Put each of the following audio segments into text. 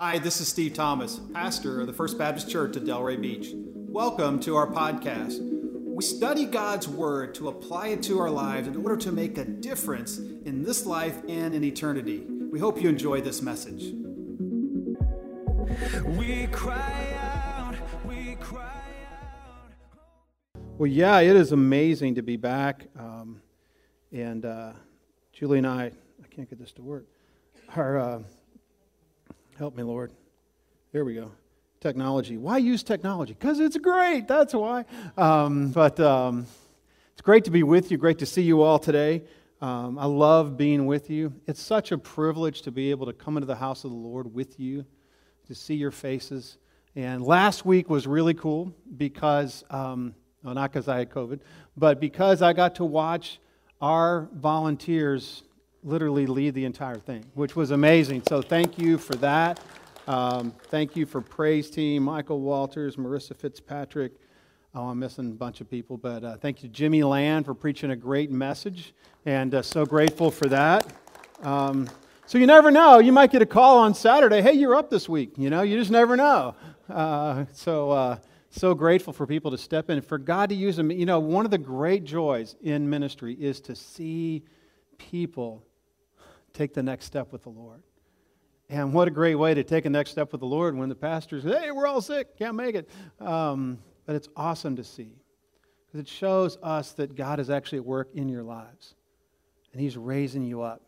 Hi, this is Steve Thomas, pastor of the First Baptist Church at Delray Beach. Welcome to our podcast. We study God's Word to apply it to our lives in order to make a difference in this life and in eternity. We hope you enjoy this message. We cry out, we cry out. Well, yeah, it is amazing to be back. Um, and uh, Julie and I, I can't get this to work, are. Uh, Help me, Lord. There we go. Technology. Why use technology? Because it's great. That's why. Um, but um, it's great to be with you. Great to see you all today. Um, I love being with you. It's such a privilege to be able to come into the house of the Lord with you, to see your faces. And last week was really cool because, um, well, not because I had COVID, but because I got to watch our volunteers literally lead the entire thing, which was amazing. So thank you for that. Um, thank you for praise team, Michael Walters, Marissa Fitzpatrick. Oh, I'm missing a bunch of people, but uh, thank you, Jimmy Land, for preaching a great message, and uh, so grateful for that. Um, so you never know. You might get a call on Saturday. Hey, you're up this week. You know, you just never know. Uh, so uh, so grateful for people to step in, for God to use them. You know, one of the great joys in ministry is to see people take the next step with the Lord. And what a great way to take a next step with the Lord when the pastor says, hey, we're all sick, can't make it. Um, but it's awesome to see because it shows us that God is actually at work in your lives. And He's raising you up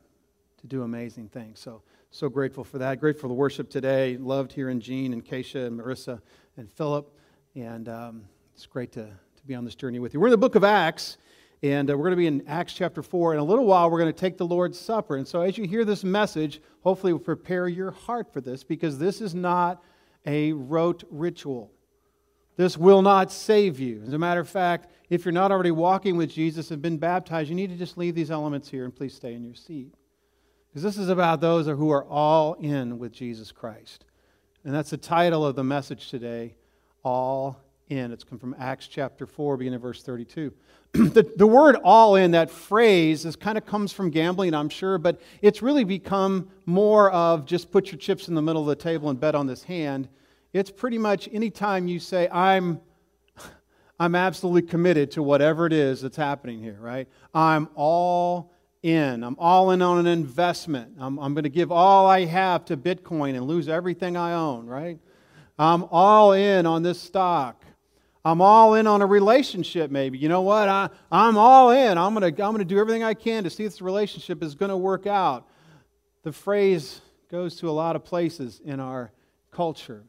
to do amazing things. So, so grateful for that. Grateful for the worship today. Loved hearing Jean and Keisha and Marissa and Philip. And um, it's great to, to be on this journey with you. We're in the book of Acts. And uh, we're going to be in Acts chapter 4. In a little while, we're going to take the Lord's Supper. And so, as you hear this message, hopefully, prepare your heart for this because this is not a rote ritual. This will not save you. As a matter of fact, if you're not already walking with Jesus and been baptized, you need to just leave these elements here and please stay in your seat. Because this is about those who are all in with Jesus Christ. And that's the title of the message today All in. It's come from Acts chapter 4, beginning of verse 32. the, the word all in, that phrase, is kind of comes from gambling, I'm sure, but it's really become more of just put your chips in the middle of the table and bet on this hand. It's pretty much anytime you say, I'm, I'm absolutely committed to whatever it is that's happening here, right? I'm all in. I'm all in on an investment. I'm, I'm going to give all I have to Bitcoin and lose everything I own, right? I'm all in on this stock. I'm all in on a relationship, maybe. You know what? I, I'm all in. I'm going to I'm to do everything I can to see if this relationship is going to work out. The phrase goes to a lot of places in our culture.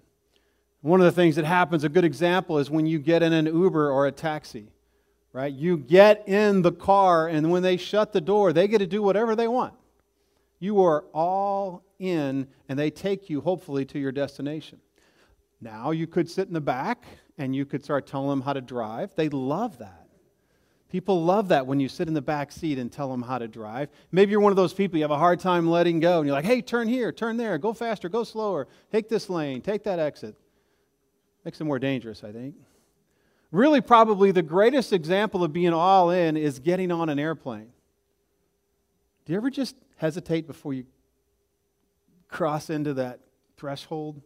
One of the things that happens, a good example, is when you get in an Uber or a taxi, right? You get in the car, and when they shut the door, they get to do whatever they want. You are all in, and they take you, hopefully, to your destination. Now, you could sit in the back and you could start telling them how to drive. They love that. People love that when you sit in the back seat and tell them how to drive. Maybe you're one of those people you have a hard time letting go, and you're like, hey, turn here, turn there, go faster, go slower, take this lane, take that exit. Makes it more dangerous, I think. Really, probably the greatest example of being all in is getting on an airplane. Do you ever just hesitate before you cross into that threshold?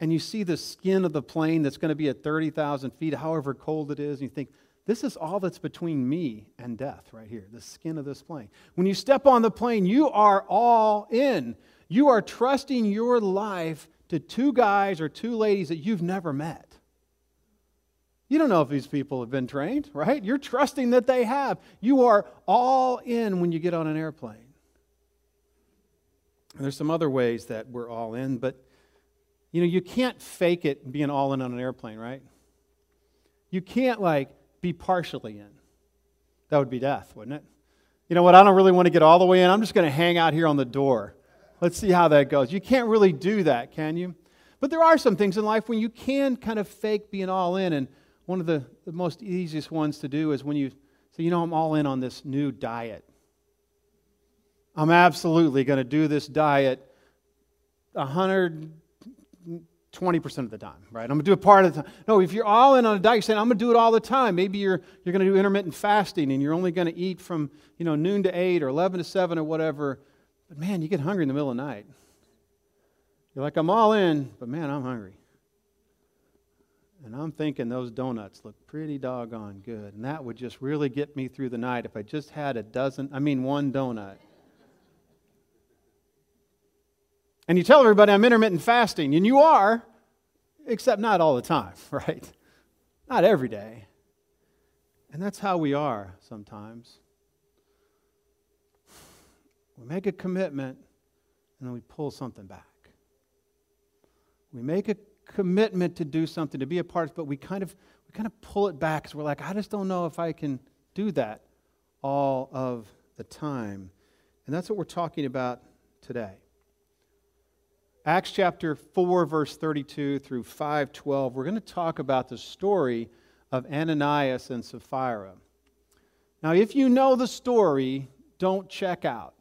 And you see the skin of the plane that's going to be at 30,000 feet, however cold it is, and you think, this is all that's between me and death right here, the skin of this plane. When you step on the plane, you are all in. You are trusting your life to two guys or two ladies that you've never met. You don't know if these people have been trained, right? You're trusting that they have. You are all in when you get on an airplane. And there's some other ways that we're all in, but you know, you can't fake it being all in on an airplane, right? You can't, like, be partially in. That would be death, wouldn't it? You know what? I don't really want to get all the way in. I'm just going to hang out here on the door. Let's see how that goes. You can't really do that, can you? But there are some things in life when you can kind of fake being all in. And one of the, the most easiest ones to do is when you say, you know, I'm all in on this new diet. I'm absolutely going to do this diet 100 20% of the time, right? I'm going to do it part of the time. No, if you're all in on a diet, you're saying, I'm going to do it all the time. Maybe you're, you're going to do intermittent fasting and you're only going to eat from, you know, noon to 8 or 11 to 7 or whatever. But man, you get hungry in the middle of the night. You're like, I'm all in, but man, I'm hungry. And I'm thinking those donuts look pretty doggone good. And that would just really get me through the night if I just had a dozen, I mean, one donut. And you tell everybody I'm intermittent fasting, and you are, except not all the time, right? Not every day. And that's how we are sometimes. We make a commitment and then we pull something back. We make a commitment to do something, to be a part, of, but we kind of we kind of pull it back because we're like, I just don't know if I can do that all of the time. And that's what we're talking about today. Acts chapter 4, verse 32 through 512, we're going to talk about the story of Ananias and Sapphira. Now, if you know the story, don't check out.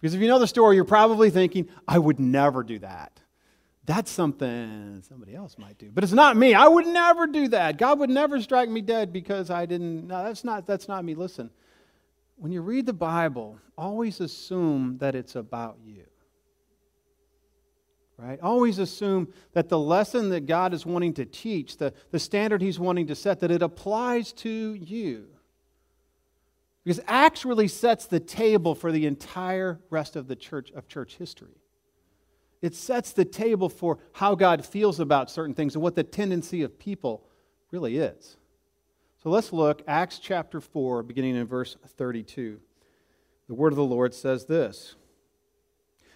Because if you know the story, you're probably thinking, I would never do that. That's something somebody else might do. But it's not me. I would never do that. God would never strike me dead because I didn't. No, that's not, that's not me. Listen, when you read the Bible, always assume that it's about you. Right? Always assume that the lesson that God is wanting to teach, the, the standard He's wanting to set, that it applies to you. Because Acts really sets the table for the entire rest of the church of church history. It sets the table for how God feels about certain things and what the tendency of people really is. So let's look Acts chapter 4 beginning in verse 32. The word of the Lord says this.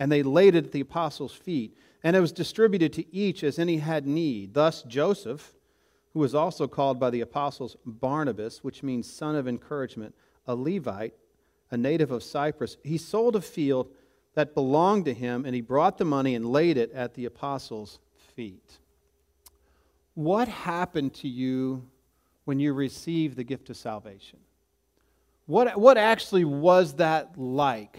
And they laid it at the apostles' feet. And it was distributed to each as any had need. Thus Joseph who was also called by the apostles Barnabas, which means son of encouragement, a Levite, a native of Cyprus. He sold a field that belonged to him, and he brought the money and laid it at the apostles' feet. What happened to you when you received the gift of salvation? What, what actually was that like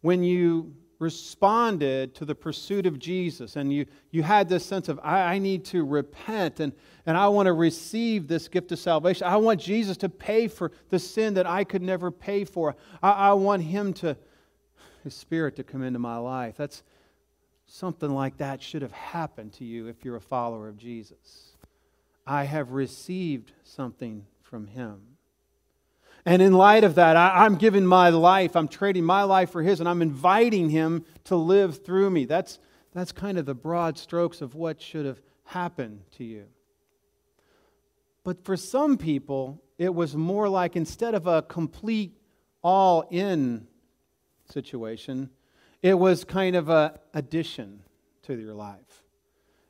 when you responded to the pursuit of Jesus and you, you had this sense of, I, I, need to repent and, and I want to receive this gift of salvation. I want Jesus to pay for the sin that I could never pay for. I, I want Him to, His Spirit to come into my life. That's something like that should have happened to you if you're a follower of Jesus. I have received something from Him. And in light of that, I, am giving my life, I'm trading my life for His, and I'm inviting Him to live through me. That's, that's kind of the broad strokes of what should have happened to you. But for some people, it was more like instead of a complete all in situation, it was kind of a addition to your life.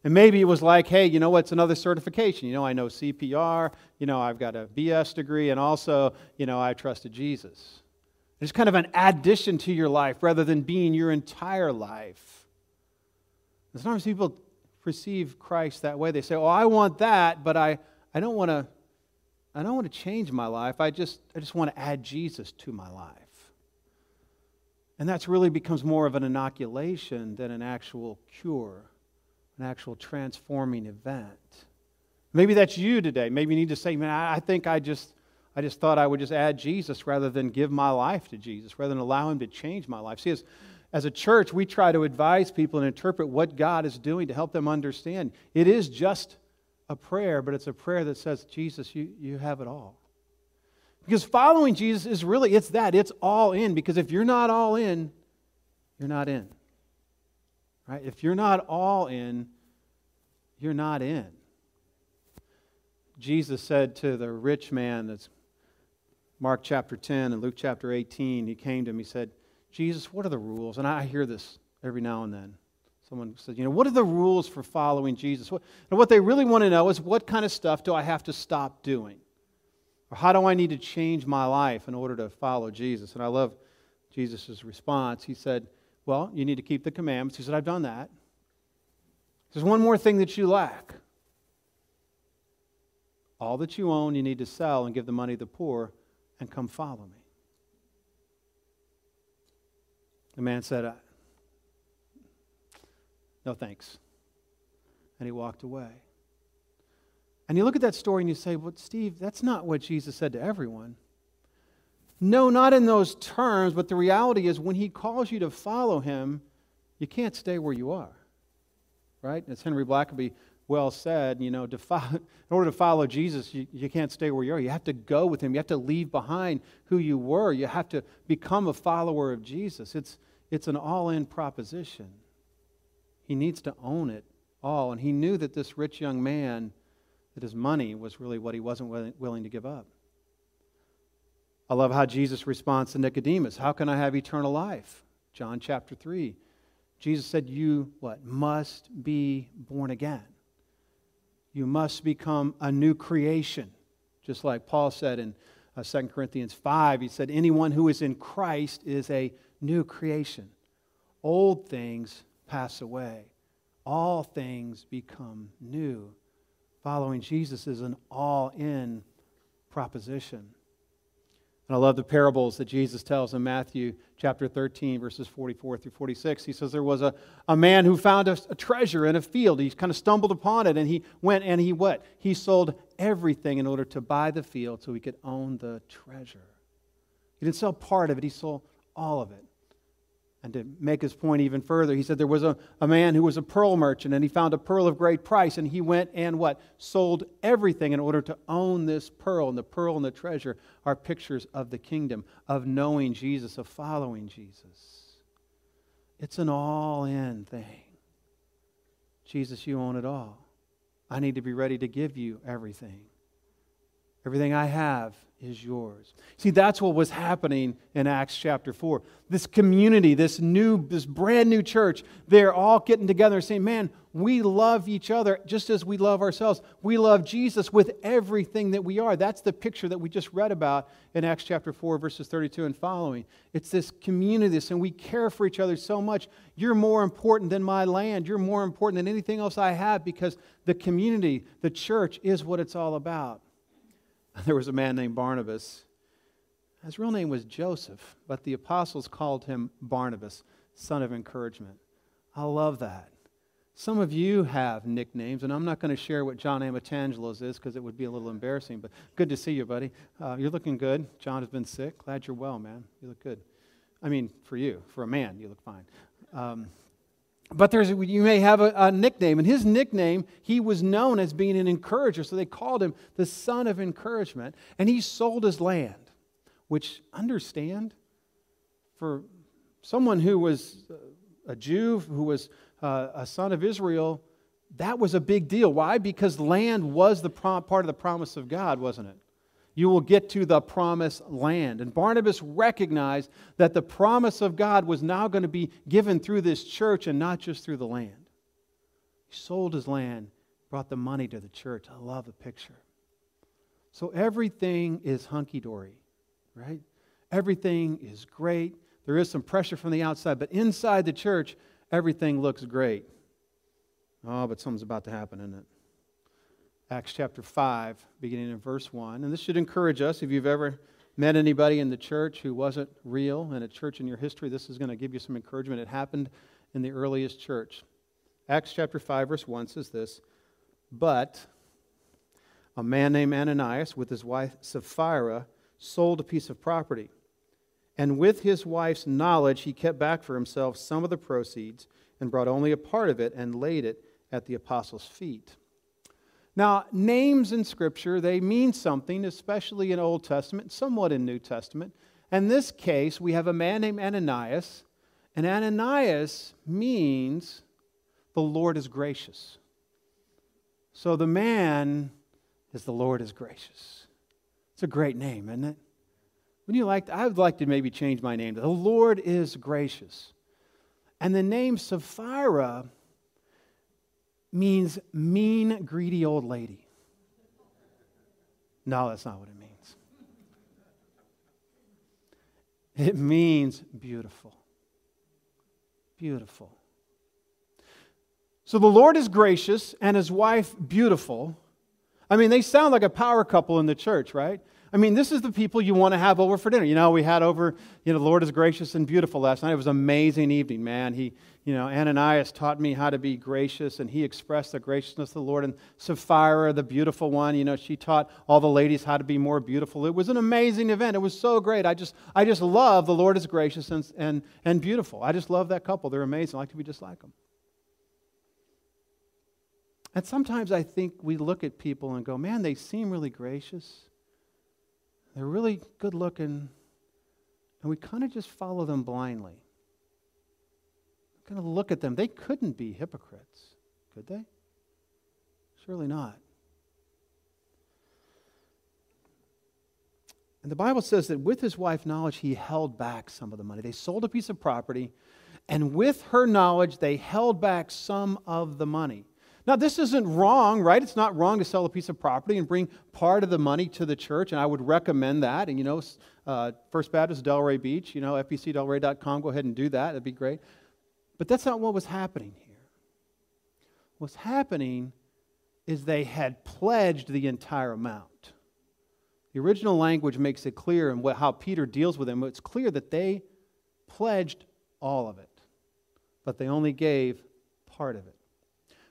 And maybe it was like, hey, you know what's another certification? You know, I know CPR, you know, I've got a BS degree, and also, you know, I trusted Jesus. It's kind of an addition to your life rather than being your entire life. And sometimes people perceive Christ that way. They say, oh, I want that, but I, I don't want to. I don't want to change my life. I just, I just want to add Jesus to my life. And that's really becomes more of an inoculation than an actual cure an actual transforming event. Maybe that's you today. Maybe you need to say, man, I think I just, I just thought I would just add Jesus rather than give my life to Jesus, rather than allow him to change my life. See, as, as a church, we try to advise people and interpret what God is doing to help them understand. It is just a prayer, but it's a prayer that says, Jesus, you, you have it all. Because following Jesus is really, it's that, it's all in. Because if you're not all in, you're not in. Right? If you're not all in, you're not in. Jesus said to the rich man, that's Mark chapter 10 and Luke chapter 18, he came to him, he said, Jesus, what are the rules? And I hear this every now and then. Someone says, you know, what are the rules for following Jesus? And what they really want to know is what kind of stuff do I have to stop doing? Or how do I need to change my life in order to follow Jesus? And I love Jesus' response. He said, well, you need to keep the commandments. He said, I've done that. There's one more thing that you lack. All that you own, you need to sell and give the money to the poor and come follow me. The man said, uh, No thanks. And he walked away. And you look at that story and you say, Well, Steve, that's not what Jesus said to everyone. No, not in those terms, but the reality is when he calls you to follow him, you can't stay where you are. Right? As Henry Blackaby well said, you know, follow, in order to follow Jesus, you, you can't stay where you are. You have to go with him. You have to leave behind who you were. You have to become a follower of Jesus. It's, it's an all in proposition. He needs to own it all. And he knew that this rich young man, that his money was really what he wasn't willing to give up. I love how Jesus responds to Nicodemus. How can I have eternal life? John chapter 3. Jesus said, You what? Must be born again. You must become a new creation. Just like Paul said in uh, 2 Corinthians 5, he said, Anyone who is in Christ is a new creation. Old things pass away, all things become new. Following Jesus is an all in proposition. And I love the parables that Jesus tells in Matthew chapter 13, verses 44 through 46. He says there was a, a man who found a, a treasure in a field. He kind of stumbled upon it and he went and he what? He sold everything in order to buy the field so he could own the treasure. He didn't sell part of it, he sold all of it. And to make his point even further, he said there was a, a man who was a pearl merchant and he found a pearl of great price and he went and what? Sold everything in order to own this pearl. And the pearl and the treasure are pictures of the kingdom, of knowing Jesus, of following Jesus. It's an all in thing. Jesus, you own it all. I need to be ready to give you everything. Everything I have is yours. See, that's what was happening in Acts chapter 4. This community, this new, this brand new church, they're all getting together and saying, Man, we love each other just as we love ourselves. We love Jesus with everything that we are. That's the picture that we just read about in Acts chapter 4, verses 32 and following. It's this community, and we care for each other so much. You're more important than my land. You're more important than anything else I have because the community, the church, is what it's all about. there was a man named Barnabas. His real name was Joseph, but the apostles called him Barnabas, son of encouragement. I love that. Some of you have nicknames, and I'm not going to share what John Amatangelo's is because it would be a little embarrassing, but good to see you, buddy. Uh, you're looking good. John has been sick. Glad you're well, man. You look good. I mean, for you, for a man, you look fine. Um, but there's, you may have a, a, nickname. And his nickname, he was known as being an encourager. So they called him the son of encouragement. And he sold his land, which, understand, for someone who was a Jew, who was uh, a son of Israel, that was a big deal. Why? Because land was the part of the promise of God, wasn't it? You will get to the promised land. And Barnabas recognized that the promise of God was now going to be given through this church and not just through the land. He sold his land, brought the money to the church. I love the picture. So everything is hunky dory, right? Everything is great. There is some pressure from the outside, but inside the church, everything looks great. Oh, but something's about to happen, isn't it? Acts chapter 5, beginning in verse 1. And this should encourage us if you've ever met anybody in the church who wasn't real in a church in your history, this is going to give you some encouragement. It happened in the earliest church. Acts chapter 5, verse 1 says this But a man named Ananias, with his wife Sapphira, sold a piece of property. And with his wife's knowledge, he kept back for himself some of the proceeds and brought only a part of it and laid it at the apostles' feet. Now, names in Scripture, they mean something, especially in Old Testament, somewhat in New Testament. In this case, we have a man named Ananias, and Ananias means the Lord is gracious. So the man is the Lord is gracious. It's a great name, isn't it? Would you like to, I would like to maybe change my name. To the Lord is gracious. And the name Sapphira means mean, greedy old lady. No, that's not what it means. It means beautiful. Beautiful. So the Lord is gracious and his wife beautiful. I mean, they sound like a power couple in the church, right? I mean, this is the people you want to have over for dinner. You know, we had over, you know, the Lord is gracious and beautiful last night. It was an amazing evening, man. He, you know, Ananias taught me how to be gracious, and he expressed the graciousness of the Lord. And Sapphira, the beautiful one, you know, she taught all the ladies how to be more beautiful. It was an amazing event. It was so great. I just, I just love the Lord is gracious and, and, and beautiful. I just love that couple. They're amazing. I like to be just like them. And sometimes I think we look at people and go, man, they seem really gracious. They're really good looking, and we kind of just follow them blindly. Kind of look at them. They couldn't be hypocrites, could they? Surely not. And the Bible says that with his wife knowledge, he held back some of the money. They sold a piece of property, and with her knowledge, they held back some of the money. Now, this isn't wrong, right? It's not wrong to sell a piece of property and bring part of the money to the church, and I would recommend that. And, you know, uh, First Baptist Delray Beach, you know, fbcdelray.com, go ahead and do that. That'd be great. But that's not what was happening here. What's happening is they had pledged the entire amount. The original language makes it clear, and how Peter deals with them, it's clear that they pledged all of it, but they only gave part of it.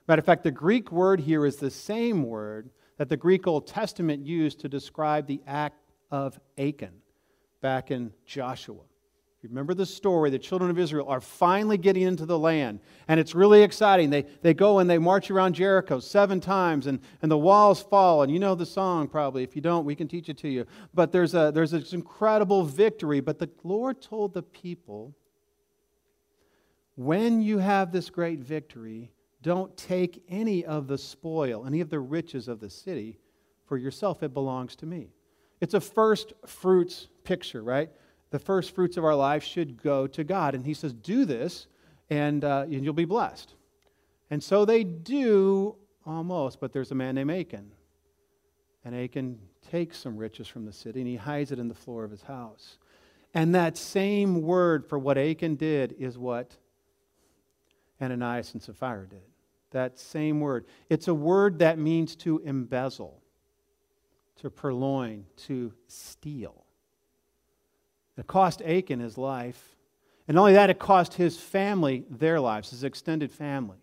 Matter of fact, the Greek word here is the same word that the Greek Old Testament used to describe the act of Achan back in Joshua. Remember the story? The children of Israel are finally getting into the land, and it's really exciting. They, they go and they march around Jericho seven times, and, and the walls fall. And you know the song probably. If you don't, we can teach it to you. But there's, a, there's this incredible victory. But the Lord told the people when you have this great victory, don't take any of the spoil, any of the riches of the city for yourself. It belongs to me. It's a first fruits picture, right? The first fruits of our life should go to God. And he says, Do this, and, uh, and you'll be blessed. And so they do almost, but there's a man named Achan. And Achan takes some riches from the city and he hides it in the floor of his house. And that same word for what Achan did is what Ananias and Sapphira did that same word. It's a word that means to embezzle, to purloin, to steal. It cost Achan his life. And not only that, it cost his family their lives, his extended family.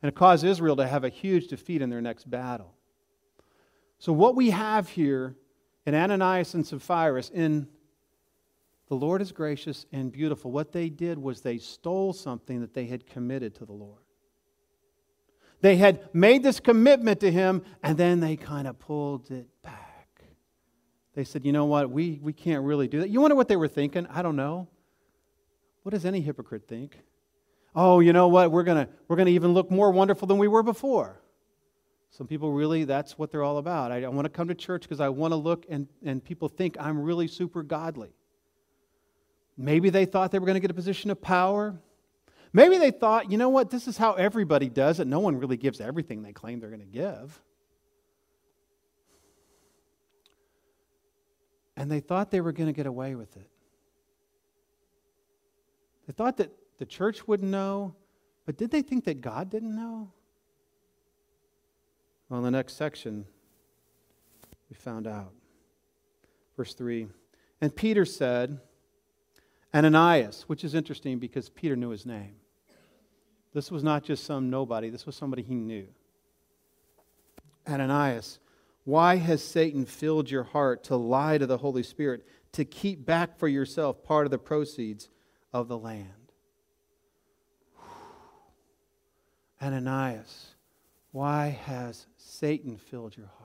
And it caused Israel to have a huge defeat in their next battle. So, what we have here in Ananias and Sapphira, in the Lord is gracious and beautiful, what they did was they stole something that they had committed to the Lord. They had made this commitment to him, and then they kind of pulled it back. They said, you know what, we, we can't really do that. You wonder what they were thinking? I don't know. What does any hypocrite think? Oh, you know what, we're going to we're gonna even look more wonderful than we were before. Some people really, that's what they're all about. I, I want to come to church because I want to look and, and people think I'm really super godly. Maybe they thought they were going to get a position of power. Maybe they thought, you know what, this is how everybody does it. No one really gives everything they claim they're going to give. And they thought they were going to get away with it. They thought that the church wouldn't know, but did they think that God didn't know? Well, in the next section, we found out. Verse 3 And Peter said, Ananias, which is interesting because Peter knew his name. This was not just some nobody, this was somebody he knew. Ananias, why has Satan filled your heart to lie to the Holy Spirit, to keep back for yourself part of the proceeds of the land? Ananias, why has Satan filled your heart?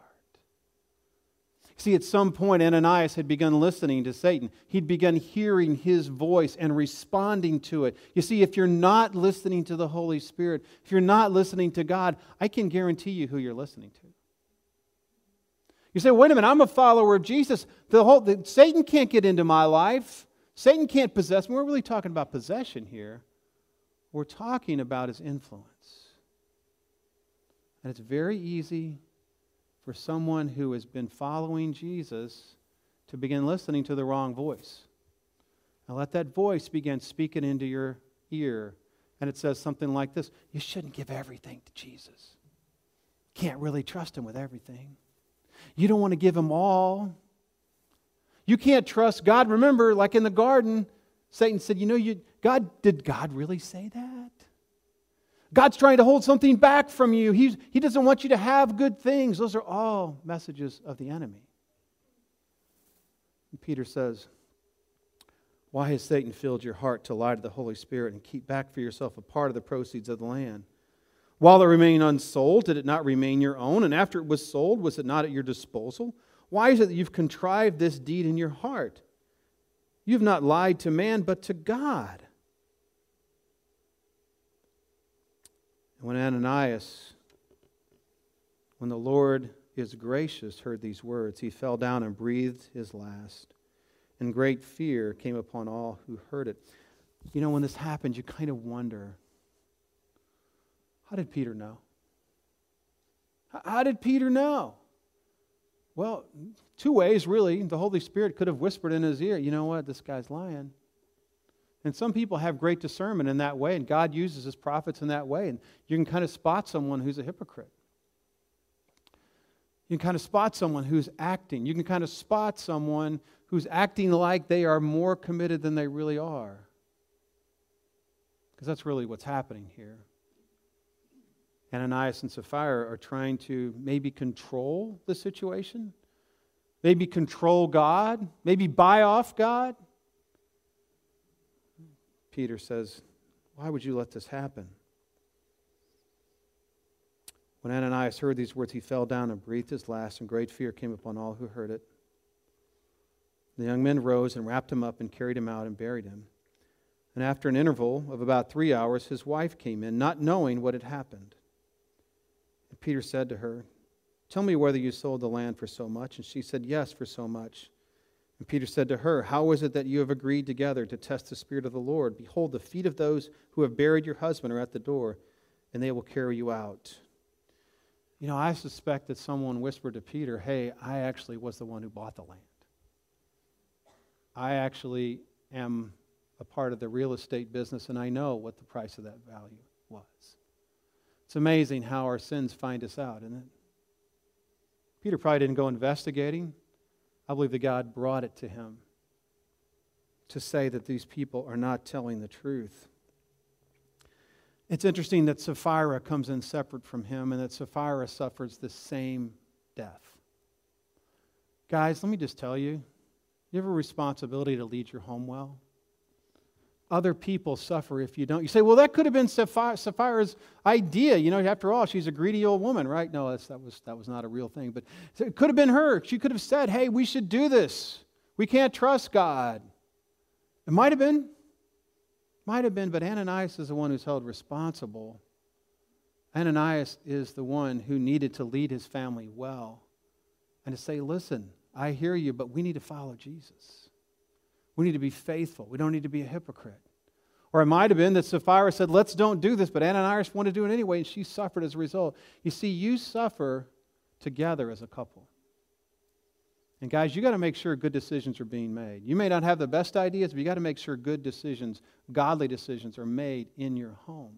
See, at some point, Ananias had begun listening to Satan. He'd begun hearing his voice and responding to it. You see, if you're not listening to the Holy Spirit, if you're not listening to God, I can guarantee you who you're listening to. You say, wait a minute, I'm a follower of Jesus. The whole, the, Satan can't get into my life. Satan can't possess me. We're really talking about possession here. We're talking about his influence. And it's very easy for someone who has been following Jesus to begin listening to the wrong voice. Now let that voice begin speaking into your ear And it says something like this You shouldn't give everything to Jesus. Can't really trust him with everything. You don't want to give him all. You can't trust God. Remember, like in the garden, Satan said, You know, you, God, did God really say that? God's trying to hold something back from you. He's, he doesn't want you to have good things. Those are all messages of the enemy. And Peter says, Why has Satan filled your heart to lie to the Holy Spirit and keep back for yourself a part of the proceeds of the land? While it remained unsold, did it not remain your own? And after it was sold, was it not at your disposal? Why is it that you've contrived this deed in your heart? You've not lied to man, but to God. And when Ananias, when the Lord is gracious, heard these words, he fell down and breathed his last. And great fear came upon all who heard it. You know, when this happens, you kind of wonder how did Peter know? How did Peter know? Well, two ways, really. The Holy Spirit could have whispered in his ear, you know what, this guy's lying. And some people have great discernment in that way, and God uses his prophets in that way. And you can kind of spot someone who's a hypocrite. You can kind of spot someone who's acting. You can kind of spot someone who's acting like they are more committed than they really are. Because that's really what's happening here. Ananias and Sapphira are trying to maybe control the situation, maybe control God, maybe buy off God. Peter says, Why would you let this happen? When Ananias heard these words, he fell down and breathed his last, and great fear came upon all who heard it. The young men rose and wrapped him up and carried him out and buried him. And after an interval of about three hours, his wife came in, not knowing what had happened. And Peter said to her, Tell me whether you sold the land for so much. And she said, Yes, for so much. And Peter said to her, How is it that you have agreed together to test the Spirit of the Lord? Behold, the feet of those who have buried your husband are at the door, and they will carry you out. You know, I suspect that someone whispered to Peter, Hey, I actually was the one who bought the land. I actually am a part of the real estate business, and I know what the price of that value was. It's amazing how our sins find us out, isn't it? Peter probably didn't go investigating. I believe that God brought it to him to say that these people are not telling the truth. It's interesting that Sapphira comes in separate from him and that Sapphira suffers the same death. Guys, let me just tell you you have a responsibility to lead your home well other people suffer if you don't. You say, well, that could have been Sapphira's idea. You know, after all, she's a greedy old woman, right? No, that, was, that was not a real thing. But it could have been her. She could have said, hey, we should do this. We can't trust God. It might have been. Might have been, but Ananias is the one who's held responsible. Ananias is the one who needed to lead his family well and to say, listen, I hear you, but we need to follow Jesus. We need to be faithful. We don't need to be a hypocrite. Or it might have been that Sapphira said, Let's don't do this, but Ananias wanted to do it anyway, and she suffered as a result. You see, you suffer together as a couple. And guys, you got to make sure good decisions are being made. You may not have the best ideas, but you got to make sure good decisions, godly decisions, are made in your home.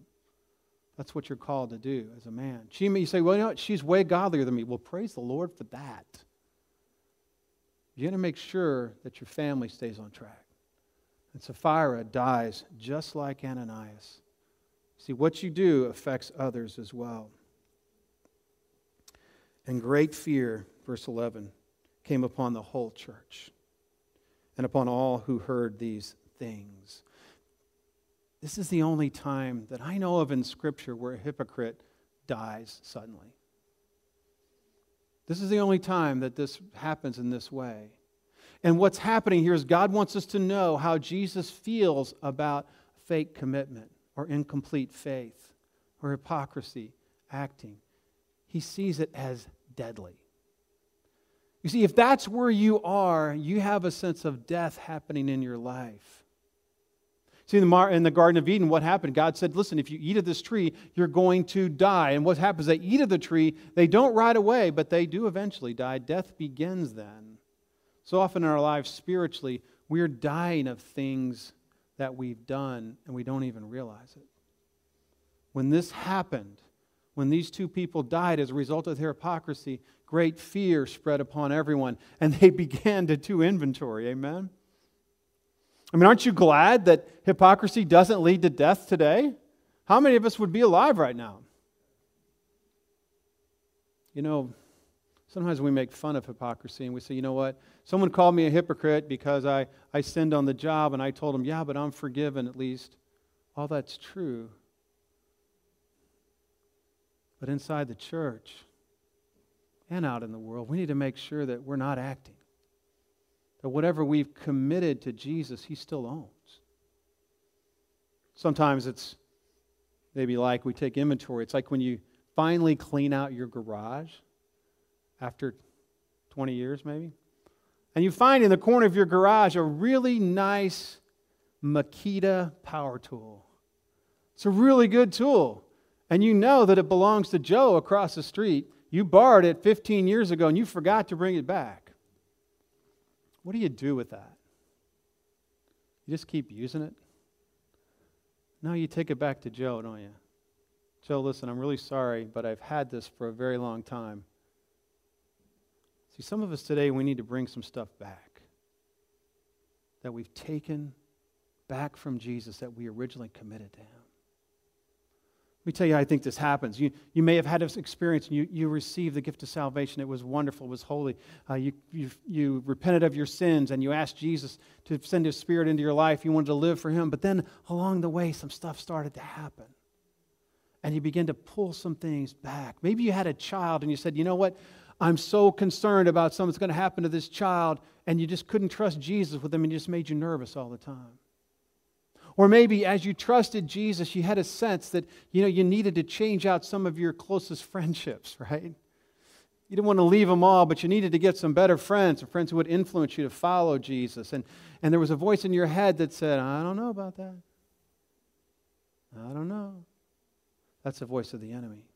That's what you're called to do as a man. She may you say, well, you know what? She's way godlier than me. Well, praise the Lord for that. You got to make sure that your family stays on track. And Sapphira dies just like Ananias. See, what you do affects others as well. And great fear, verse 11, came upon the whole church and upon all who heard these things. This is the only time that I know of in Scripture where a hypocrite dies suddenly. This is the only time that this happens in this way. And what's happening here is God wants us to know how Jesus feels about fake commitment or incomplete faith or hypocrisy acting. He sees it as deadly. You see, if that's where you are, you have a sense of death happening in your life. See, in the, in the Garden of Eden, what happened? God said, Listen, if you eat of this tree, you're going to die. And what happens? They eat of the tree. They don't right away, but they do eventually die. Death begins then. So often in our lives, spiritually, we're dying of things that we've done and we don't even realize it. when this happened, when these two people died as a result of their hypocrisy, great fear spread upon everyone, and they began to do inventory. Amen? I mean, aren't you glad that hypocrisy doesn't lead to death today? How many of us would be alive right now? You know, sometimes we make fun of hypocrisy and we say, you know what? Someone called me a hypocrite because I, I sinned on the job and I told him, yeah, but I'm forgiven at least. All that's true. But inside the church and out in the world, we need to make sure that we're not acting. That whatever we've committed to Jesus, He still owns. Sometimes it's maybe like we take inventory. It's like when you finally clean out your garage after 20 years, maybe, and you find in the corner of your garage a really nice Makita power tool. It's a really good tool and you know that it belongs to Joe across the street, you borrowed it 15 years ago and you forgot to bring it back. What do you do with that? You just keep using it? No, you take it back to Joe, don't you? Joe, listen, I'm really sorry, but I've had this for a very long time. See, some of us today, we need to bring some stuff back that we've taken back from Jesus that we originally committed to Him. Let me tell you how I think this happens. You, you may have had this experience and you, you received the gift of salvation. It was wonderful, it was holy. Uh, you, you, you repented of your sins and you asked Jesus to send his spirit into your life. You wanted to live for him. But then along the way, some stuff started to happen. And you began to pull some things back. Maybe you had a child and you said, you know what? I'm so concerned about something's going to happen to this child. And you just couldn't trust Jesus with them and just made you nervous all the time. Or maybe as you trusted Jesus, you had a sense that you know you needed to change out some of your closest friendships, right? You didn't want to leave them all, but you needed to get some better friends, some friends who would influence you to follow Jesus. And, and there was a voice in your head that said, I don't know about that. I don't know. That's the voice of the enemy.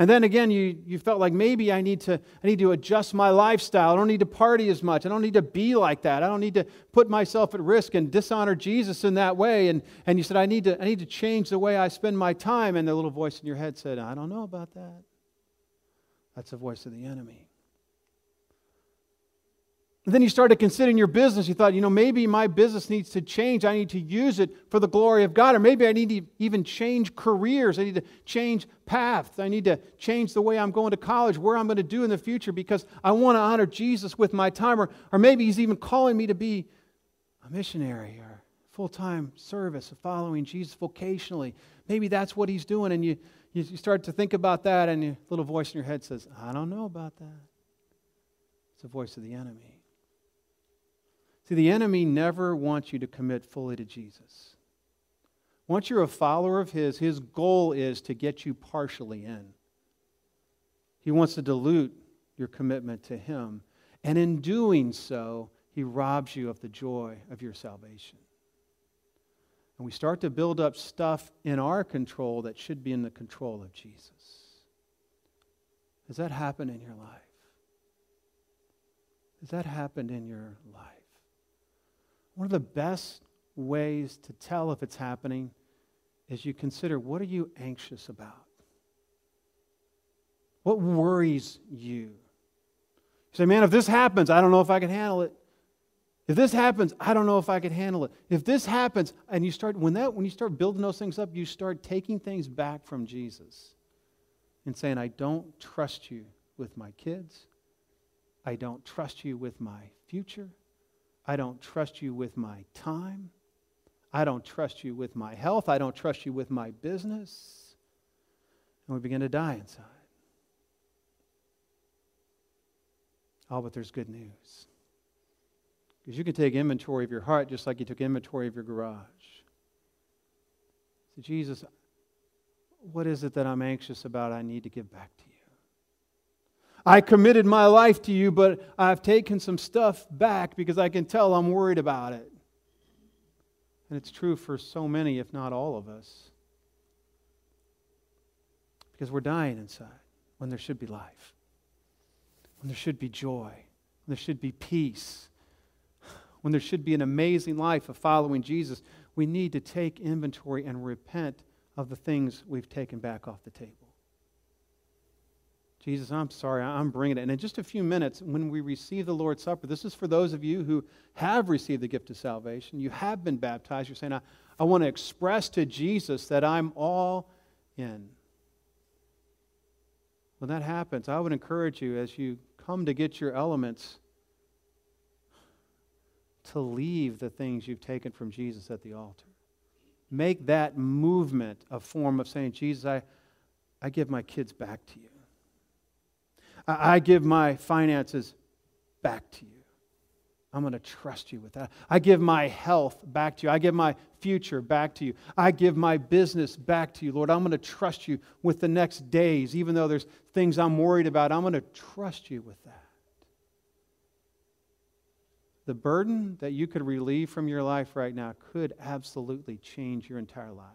And then again, you, you felt like maybe I need, to, I need to adjust my lifestyle. I don't need to party as much. I don't need to be like that. I don't need to put myself at risk and dishonor Jesus in that way. And, and you said, I need, to, I need to change the way I spend my time. And the little voice in your head said, I don't know about that. That's the voice of the enemy. And then you started considering your business. You thought, you know, maybe my business needs to change. I need to use it for the glory of God. Or maybe I need to even change careers. I need to change paths. I need to change the way I'm going to college, where I'm going to do in the future because I want to honor Jesus with my time. Or, or maybe He's even calling me to be a missionary or full time service following Jesus vocationally. Maybe that's what He's doing. And you, you, you start to think about that, and a little voice in your head says, I don't know about that. It's the voice of the enemy. See, the enemy never wants you to commit fully to Jesus. Once you're a follower of his, his goal is to get you partially in. He wants to dilute your commitment to him. And in doing so, he robs you of the joy of your salvation. And we start to build up stuff in our control that should be in the control of Jesus. Has that happened in your life? Has that happened in your life? One of the best ways to tell if it's happening is you consider what are you anxious about? What worries you? You say, man, if this happens, I don't know if I can handle it. If this happens, I don't know if I can handle it. If this happens, and you start when that when you start building those things up, you start taking things back from Jesus and saying, I don't trust you with my kids. I don't trust you with my future. I don't trust you with my time. I don't trust you with my health. I don't trust you with my business. And we begin to die inside. Oh, but there's good news. Because you can take inventory of your heart just like you took inventory of your garage. Say, Jesus, what is it that I'm anxious about I need to give back to you? I committed my life to you, but I've taken some stuff back because I can tell I'm worried about it. And it's true for so many, if not all of us. Because we're dying inside when there should be life, when there should be joy, when there should be peace, when there should be an amazing life of following Jesus. We need to take inventory and repent of the things we've taken back off the table. Jesus, I'm sorry, I'm bringing it. And in just a few minutes, when we receive the Lord's Supper, this is for those of you who have received the gift of salvation. You have been baptized. You're saying, I, I want to express to Jesus that I'm all in. When that happens, I would encourage you as you come to get your elements to leave the things you've taken from Jesus at the altar. Make that movement a form of saying, Jesus, I, I give my kids back to you. I, give my finances back to you. I'm going to trust you with that. I give my health back to you. I give my future back to you. I give my business back to you, Lord. I'm going to trust you with the next days, even though there's things I'm worried about. I'm going to trust you with that. The burden that you could relieve from your life right now could absolutely change your entire life.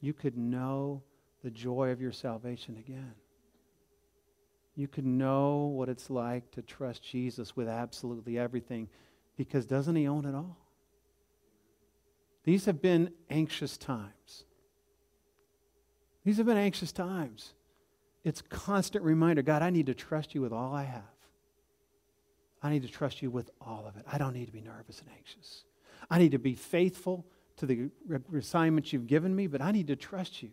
You could know the joy of your salvation again you can know what it's like to trust Jesus with absolutely everything because doesn't he own it all? These have been anxious times. These have been anxious times. It's constant reminder God, I need to trust you with all I have. I need to trust you with all of it. I don't need to be nervous and anxious. I need to be faithful to the assignments you've given me, but I need to trust you.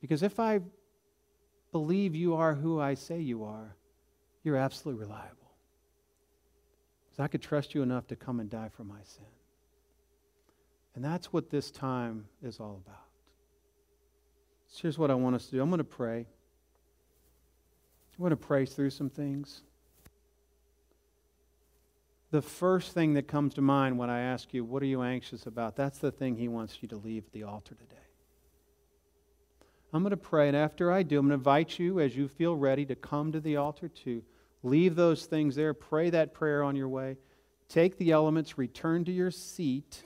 Because if I believe you are who I say you are, you're absolutely reliable. Because I could trust you enough to come and die for my sin. And that's what this time is all about. So here's what I want us to do I'm going to pray. I'm going to pray through some things. The first thing that comes to mind when I ask you, What are you anxious about? That's the thing he wants you to leave at the altar today. I'm going to pray, and after I do, I'm going to invite you, as you feel ready, to come to the altar to leave those things there. Pray that prayer on your way. Take the elements, return to your seat,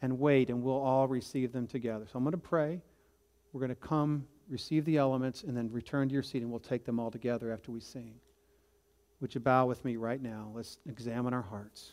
and wait, and we'll all receive them together. So I'm going to pray. We're going to come, receive the elements, and then return to your seat, and we'll take them all together after we sing. Would you bow with me right now? Let's examine our hearts.